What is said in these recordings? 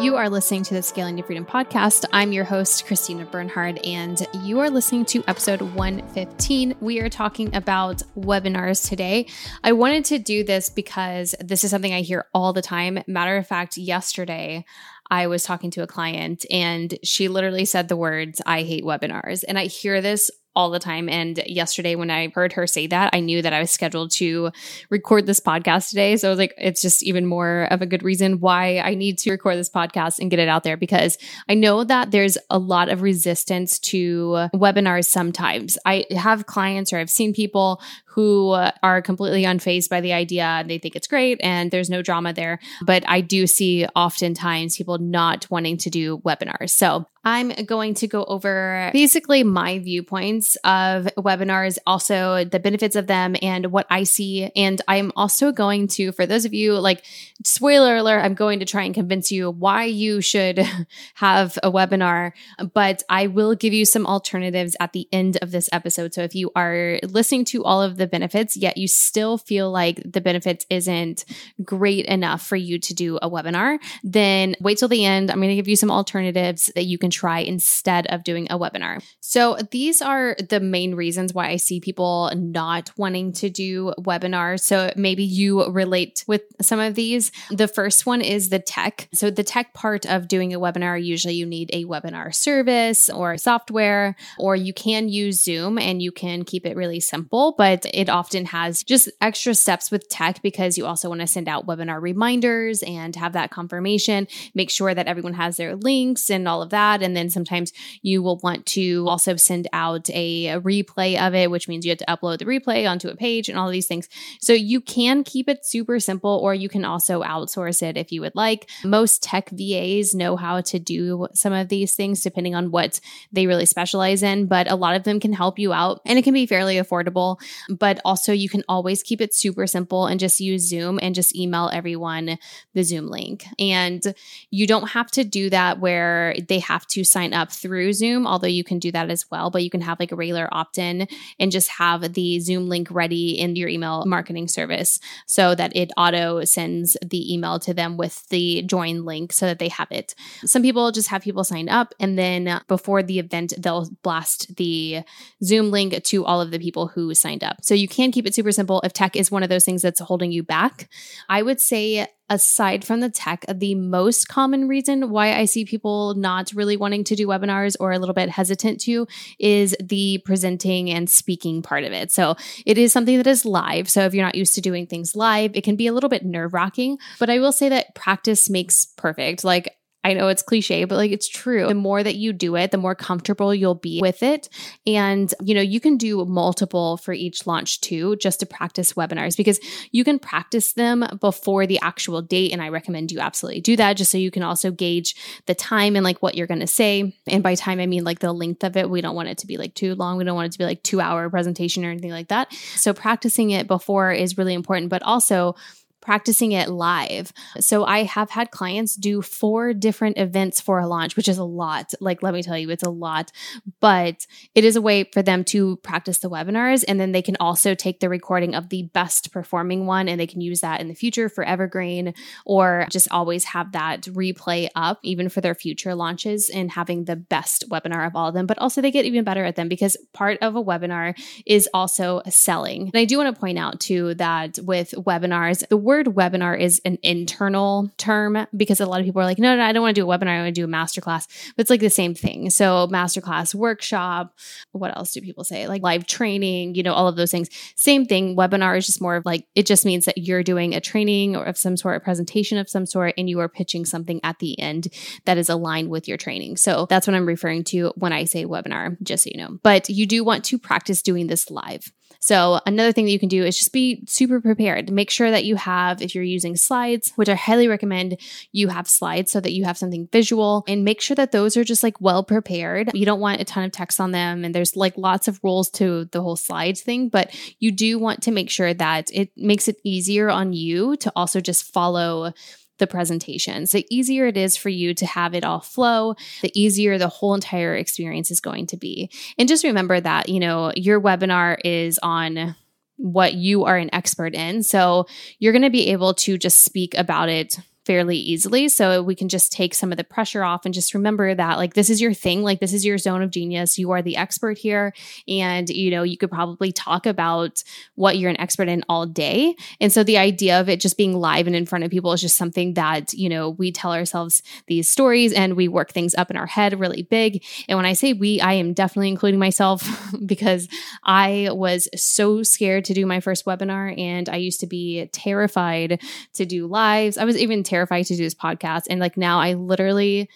You are listening to the Scaling to Freedom podcast. I'm your host, Christina Bernhard, and you are listening to episode 115. We are talking about webinars today. I wanted to do this because this is something I hear all the time. Matter of fact, yesterday, I was talking to a client and she literally said the words, I hate webinars. And I hear this all the time. And yesterday, when I heard her say that, I knew that I was scheduled to record this podcast today. So I was like, it's just even more of a good reason why I need to record this podcast and get it out there because I know that there's a lot of resistance to webinars sometimes. I have clients or I've seen people who are completely unfazed by the idea and they think it's great and there's no drama there. But I do see oftentimes people not wanting to do webinars. So I'm going to go over basically my viewpoints of webinars, also the benefits of them and what I see. And I'm also going to, for those of you like, spoiler alert, I'm going to try and convince you why you should have a webinar, but I will give you some alternatives at the end of this episode. So if you are listening to all of the benefits, yet you still feel like the benefits isn't great enough for you to do a webinar, then wait till the end. I'm going to give you some alternatives that you can try instead of doing a webinar. So, these are the main reasons why I see people not wanting to do webinars. So, maybe you relate with some of these. The first one is the tech. So, the tech part of doing a webinar, usually you need a webinar service or software, or you can use Zoom and you can keep it really simple, but it often has just extra steps with tech because you also want to send out webinar reminders and have that confirmation, make sure that everyone has their links and all of that. And then sometimes you will want to also send out a, a replay of it, which means you have to upload the replay onto a page and all these things. So you can keep it super simple, or you can also outsource it if you would like. Most tech VAs know how to do some of these things depending on what they really specialize in, but a lot of them can help you out and it can be fairly affordable. But also, you can always keep it super simple and just use Zoom and just email everyone the Zoom link. And you don't have to do that where they have to sign up through Zoom, although you can do that as well. But you can have like a regular opt in and just have the Zoom link ready in your email marketing service so that it auto sends the email to them with the join link so that they have it. Some people just have people sign up and then before the event, they'll blast the Zoom link to all of the people who signed up. So you can keep it super simple if tech is one of those things that's holding you back. I would say aside from the tech, the most common reason why I see people not really wanting to do webinars or a little bit hesitant to is the presenting and speaking part of it. So it is something that is live. So if you're not used to doing things live, it can be a little bit nerve wracking. But I will say that practice makes perfect. Like I know it's cliche, but like it's true. The more that you do it, the more comfortable you'll be with it. And, you know, you can do multiple for each launch too, just to practice webinars because you can practice them before the actual date. And I recommend you absolutely do that just so you can also gauge the time and like what you're going to say. And by time, I mean like the length of it. We don't want it to be like too long. We don't want it to be like two hour presentation or anything like that. So practicing it before is really important, but also practicing it live. So I have had clients do four different events for a launch, which is a lot. Like, let me tell you, it's a lot, but it is a way for them to practice the webinars. And then they can also take the recording of the best performing one and they can use that in the future for Evergreen or just always have that replay up, even for their future launches and having the best webinar of all of them. But also, they get even better at them because part of a webinar is also selling. And I do want to point out too that with webinars, the word word webinar is an internal term because a lot of people are like, no, no, I don't want to do a webinar. I want to do a masterclass. But it's like the same thing. So, masterclass, workshop, what else do people say? Like live training, you know, all of those things. Same thing. Webinar is just more of like, it just means that you're doing a training or of some sort, a presentation of some sort, and you are pitching something at the end that is aligned with your training. So, that's what I'm referring to when I say webinar, just so you know. But you do want to practice doing this live. So, another thing that you can do is just be super prepared. Make sure that you have, if you're using slides, which I highly recommend you have slides so that you have something visual and make sure that those are just like well prepared. You don't want a ton of text on them. And there's like lots of rules to the whole slides thing, but you do want to make sure that it makes it easier on you to also just follow the presentations. The easier it is for you to have it all flow, the easier the whole entire experience is going to be. And just remember that, you know, your webinar is on what you are an expert in. So you're going to be able to just speak about it fairly easily. So we can just take some of the pressure off and just remember that like this is your thing, like this is your zone of genius. You are the expert here. And, you know, you could probably talk about what you're an expert in all day. And so the idea of it just being live and in front of people is just something that, you know, we tell ourselves these stories and we work things up in our head really big. And when I say we, I am definitely including myself because I was so scared to do my first webinar and I used to be terrified to do lives. I was even terrified to do this podcast. And like now I literally,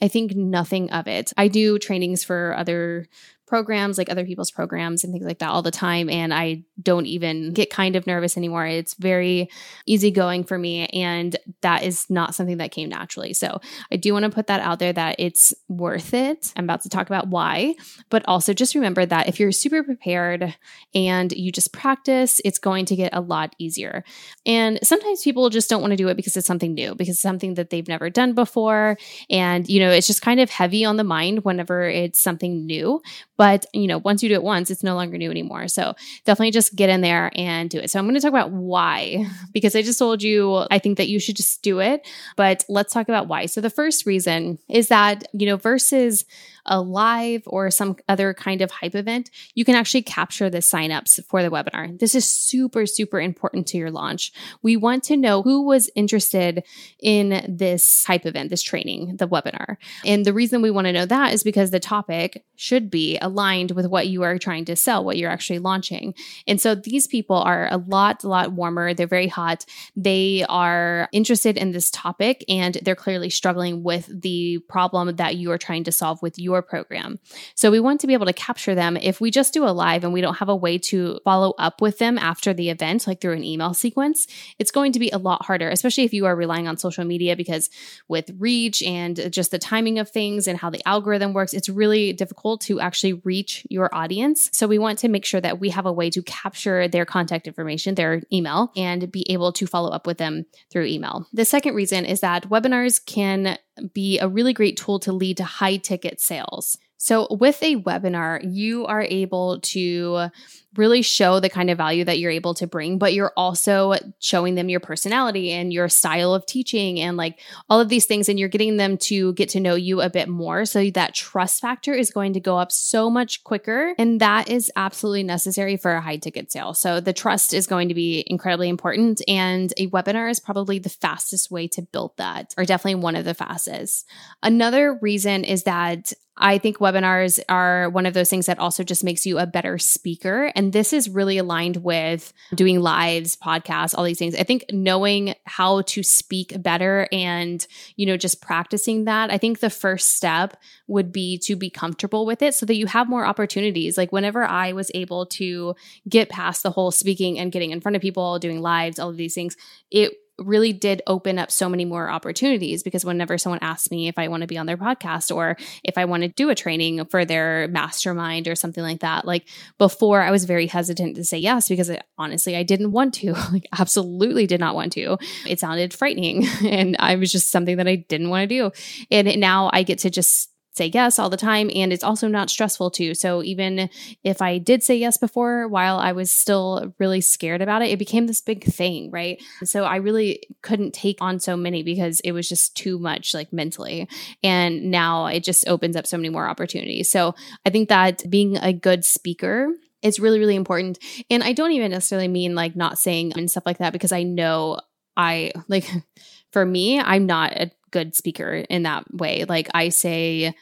I think nothing of it. I do trainings for other programs, like other people's programs and things like that all the time. And I don't even get kind of nervous anymore. It's very easygoing for me. And that is not something that came naturally. So I do want to put that out there that it's worth it. I'm about to talk about why, but also just remember that if you're super prepared and you just practice, it's going to get a lot easier. And sometimes people just don't want to do it because it's something new, because it's something that they've never done before. And, you know, it's just kind of heavy on the mind whenever it's something new. But, you know, once you do it once, it's no longer new anymore. So definitely just get in there and do it. So I'm going to talk about why, because I just told you, I think that you should just do it. But let's talk about why. So the first reason is that, you know, versus a live or some other kind of hype event, you can actually capture the signups for the webinar. This is super, super important to your launch. We want to know who was interested in this hype event, this training, the webinar. And the reason we want to know that is because the topic should be aligned with what you are trying to sell, what you're actually launching. And so these people are a lot, a lot warmer. They're very hot. They are interested in this topic and they're clearly struggling with the problem that you are trying to solve with your your program. So we want to be able to capture them. If we just do a live and we don't have a way to follow up with them after the event, like through an email sequence, it's going to be a lot harder, especially if you are relying on social media because with reach and just the timing of things and how the algorithm works, it's really difficult to actually reach your audience. So we want to make sure that we have a way to capture their contact information, their email, and be able to follow up with them through email. The second reason is that webinars can be a really great tool to lead to high ticket sales. So, with a webinar, you are able to really show the kind of value that you're able to bring, but you're also showing them your personality and your style of teaching and like all of these things. And you're getting them to get to know you a bit more. So that trust factor is going to go up so much quicker. And that is absolutely necessary for a high ticket sale. So the trust is going to be incredibly important. And a webinar is probably the fastest way to build that, or definitely one of the fastest. Another reason is that I think webinars are one of those things that also just makes you a better speaker. And this is really aligned with doing lives, podcasts, all these things. I think knowing how to speak better and, you know, just practicing that, I think the first step would be to be comfortable with it so that you have more opportunities. Like whenever I was able to get past the whole speaking and getting in front of people, doing lives, all of these things, it really did open up so many more opportunities because whenever someone asks me if I want to be on their podcast or if I want to do a training for their mastermind or something like that, like before I was very hesitant to say yes because honestly I didn't want to, like absolutely did not want to. It sounded frightening and I was just something that I didn't want to do. And now I get to just say yes all the time and it's also not stressful too. So even if I did say yes before while I was still really scared about it, it became this big thing, right? So I really couldn't take on so many because it was just too much like mentally. And now it just opens up so many more opportunities. So I think that being a good speaker is really really important. And I don't even necessarily mean like not saying and stuff like that because I know I like for me, I'm not a good speaker in that way. Like I say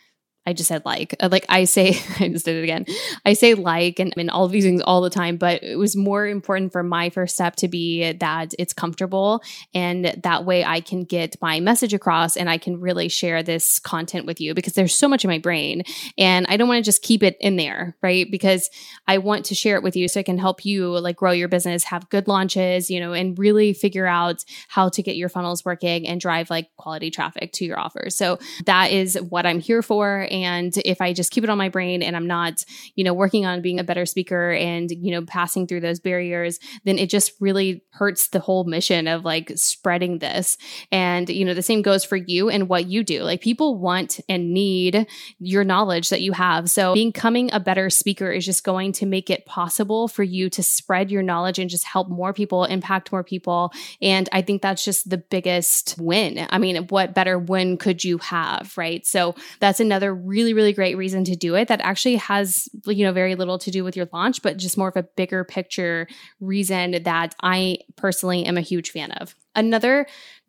I just said like, uh, like I say, I just did it again. I say like, and I mean, all of these things all the time, but it was more important for my first step to be that it's comfortable. And that way I can get my message across and I can really share this content with you because there's so much in my brain and I don't want to just keep it in there, right? Because I want to share it with you so I can help you like grow your business, have good launches, you know, and really figure out how to get your funnels working and drive like quality traffic to your offers. So that is what I'm here for And if I just keep it on my brain and I'm not, you know, working on being a better speaker and, you know, passing through those barriers, then it just really hurts the whole mission of like spreading this. And, you know, the same goes for you and what you do. Like people want and need your knowledge that you have. So becoming a better speaker is just going to make it possible for you to spread your knowledge and just help more people, impact more people. And I think that's just the biggest win. I mean, what better win could you have, right? So that's another really, really great reason to do it that actually has, you know, very little to do with your launch, but just more of a bigger picture reason that I personally am a huge fan of. Another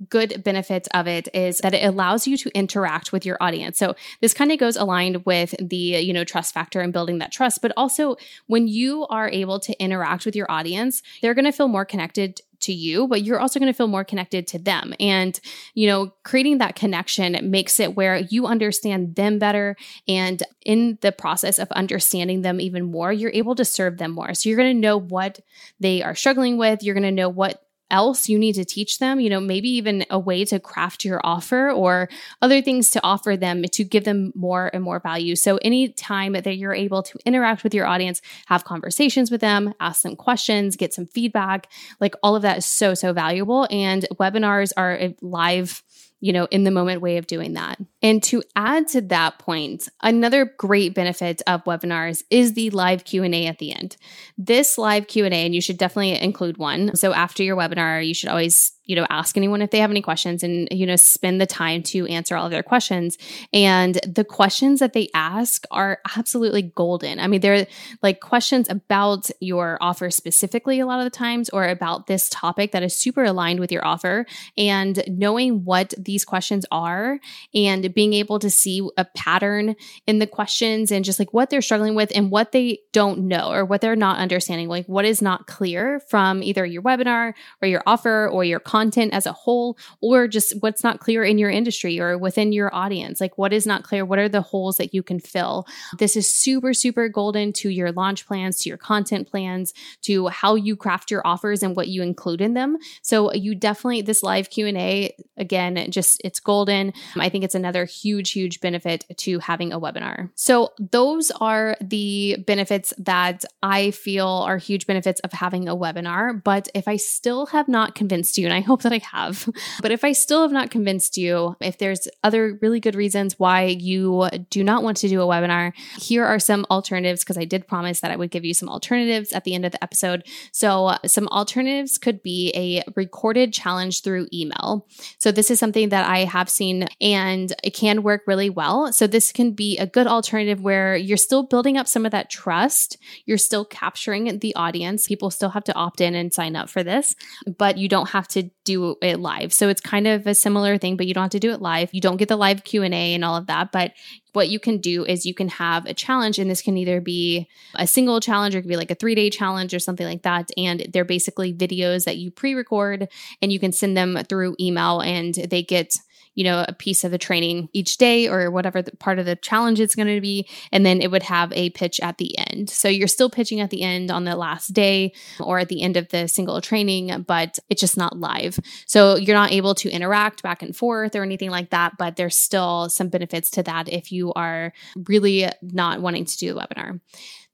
good benefit of it is that it allows you to interact with your audience. So this kind of goes aligned with the, you know, trust factor and building that trust, but also when you are able to interact with your audience, they're going to feel more connected to you, but you're also going to feel more connected to them. And, you know, creating that connection makes it where you understand them better. And in the process of understanding them even more, you're able to serve them more. So you're going to know what they are struggling with. You're going to know what else you need to teach them, you know, maybe even a way to craft your offer or other things to offer them to give them more and more value. So, anytime that you're able to interact with your audience, have conversations with them, ask them questions, get some feedback, like all of that is so, so valuable. And webinars are a live you know, in the moment way of doing that. And to add to that point, another great benefit of webinars is the live Q&A at the end. This live Q&A and you should definitely include one. So after your webinar, you should always you know, ask anyone if they have any questions and, you know, spend the time to answer all of their questions. And the questions that they ask are absolutely golden. I mean, they're like questions about your offer specifically a lot of the times or about this topic that is super aligned with your offer. And knowing what these questions are and being able to see a pattern in the questions and just like what they're struggling with and what they don't know or what they're not understanding, like what is not clear from either your webinar or your offer or your content as a whole, or just what's not clear in your industry or within your audience. Like, what is not clear? What are the holes that you can fill? This is super, super golden to your launch plans, to your content plans, to how you craft your offers and what you include in them. So, you definitely, this live Q&A, again, just it's golden. I think it's another huge, huge benefit to having a webinar. So, those are the benefits that I feel are huge benefits of having a webinar. But if I still have not convinced you, and I hope that I have. But if I still have not convinced you, if there's other really good reasons why you do not want to do a webinar, here are some alternatives because I did promise that I would give you some alternatives at the end of the episode. So, uh, some alternatives could be a recorded challenge through email. So, this is something that I have seen and it can work really well. So, this can be a good alternative where you're still building up some of that trust, you're still capturing the audience. People still have to opt in and sign up for this, but you don't have to do it live. So it's kind of a similar thing, but you don't have to do it live. You don't get the live Q&A and all of that, but what you can do is you can have a challenge and this can either be a single challenge or it could be like a 3-day challenge or something like that and they're basically videos that you pre-record and you can send them through email and they get you know, a piece of the training each day or whatever the part of the challenge it's going to be. And then it would have a pitch at the end. So you're still pitching at the end on the last day or at the end of the single training, but it's just not live. So you're not able to interact back and forth or anything like that. But there's still some benefits to that if you are really not wanting to do a webinar.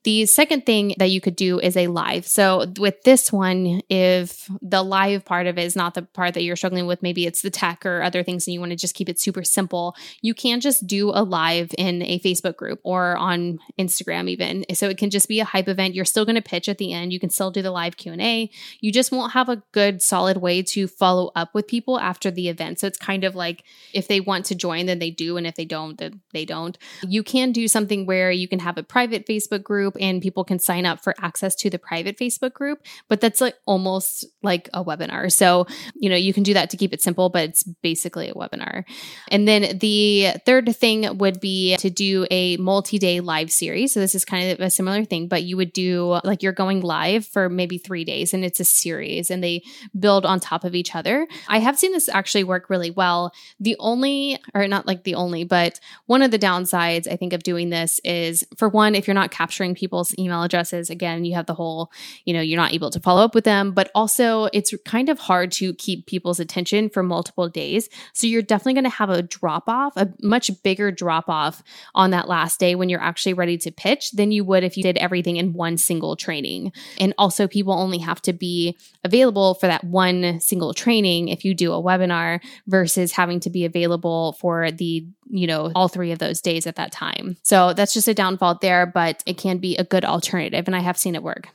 The second thing that you could do is a live. So with this one, if the live part of it is not the part that you're struggling with, maybe it's the tech or other things and you want to just keep it super simple, you can just do a live in a Facebook group or on Instagram even. So it can just be a hype event. You're still going to pitch at the end. You can still do the live Q&A. You just won't have a good solid way to follow up with people after the event. So it's kind of like if they want to join, then they do. And if they don't, then they don't. You can do something where you can have a private Facebook group group and people can sign up for access to the private Facebook group, but that's like almost like a webinar. So, you know, you can do that to keep it simple, but it's basically a webinar. And then the third thing would be to do a multi day live series. So, this is kind of a similar thing, but you would do like you're going live for maybe three days and it's a series and they build on top of each other. I have seen this actually work really well. The only, or not like the only, but one of the downsides I think of doing this is for one, if you're not capturing people's email addresses. Again, you have the whole, you know, you're not able to follow up with them, but also it's kind of hard to keep people's attention for multiple days. So you're definitely going to have a drop off, a much bigger drop off on that last day when you're actually ready to pitch than you would if you did everything in one single training. And also, people only have to be available for that one single training if you do a webinar versus having to be available for the, you know, all three of those days at that time. So that's just a downfall there, but it can be a good alternative. And I have seen it work.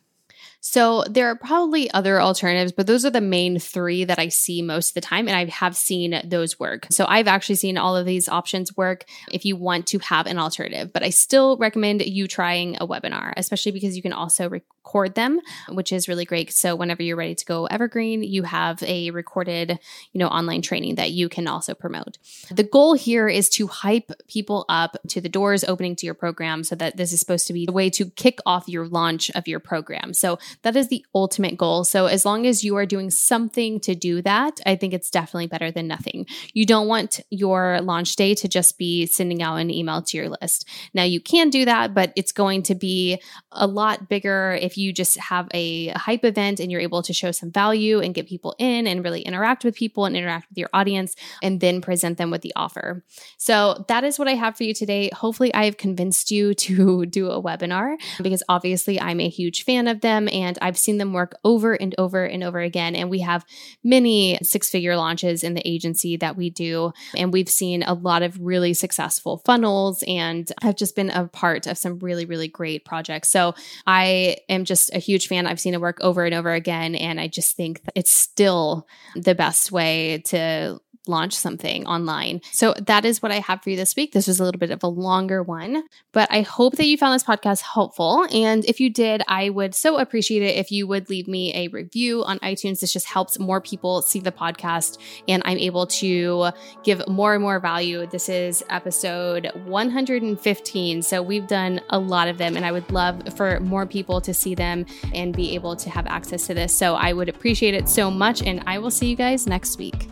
So there are probably other alternatives, but those are the main three that I see most of the time. And I have seen those work. So I've actually seen all of these options work if you want to have an alternative, but I still recommend you trying a webinar, especially because you can also record them, which is really great. So whenever you're ready to go evergreen, you have a recorded, you know, online training that you can also promote. The goal here is to hype people up to the doors opening to your program so that this is supposed to be a way to kick off your launch of your program. So that is the ultimate goal. So as long as you are doing something to do that, I think it's definitely better than nothing. You don't want your launch day to just be sending out an email to your list. Now you can do that, but it's going to be a lot bigger if you just have a, hype event and you're able to show some value and get people in and really interact with people and interact with your audience and then present them with the offer. So that is what I have for you today. Hopefully I have convinced you to do a webinar because obviously I'm a huge fan of them and I've seen them work over and over and over again. And we have many six figure launches in the agency that we do. And we've seen a lot of really successful funnels and I've just been a part of some really, really great projects. So I am just a huge fan. I've seen it work over and over again. And I just think it's still the best way to launch something online. So that is what I have for you this week. This was a little bit of a longer one, but I hope that you found this podcast helpful. And if you did, I would so appreciate it if you would leave me a review on iTunes. This just helps more people see the podcast and I'm able to give more and more value. This is episode 115. So we've done a lot of them and I would love for more people to see them and be able to have access to this. So I would appreciate it so much. And I will see you guys next week.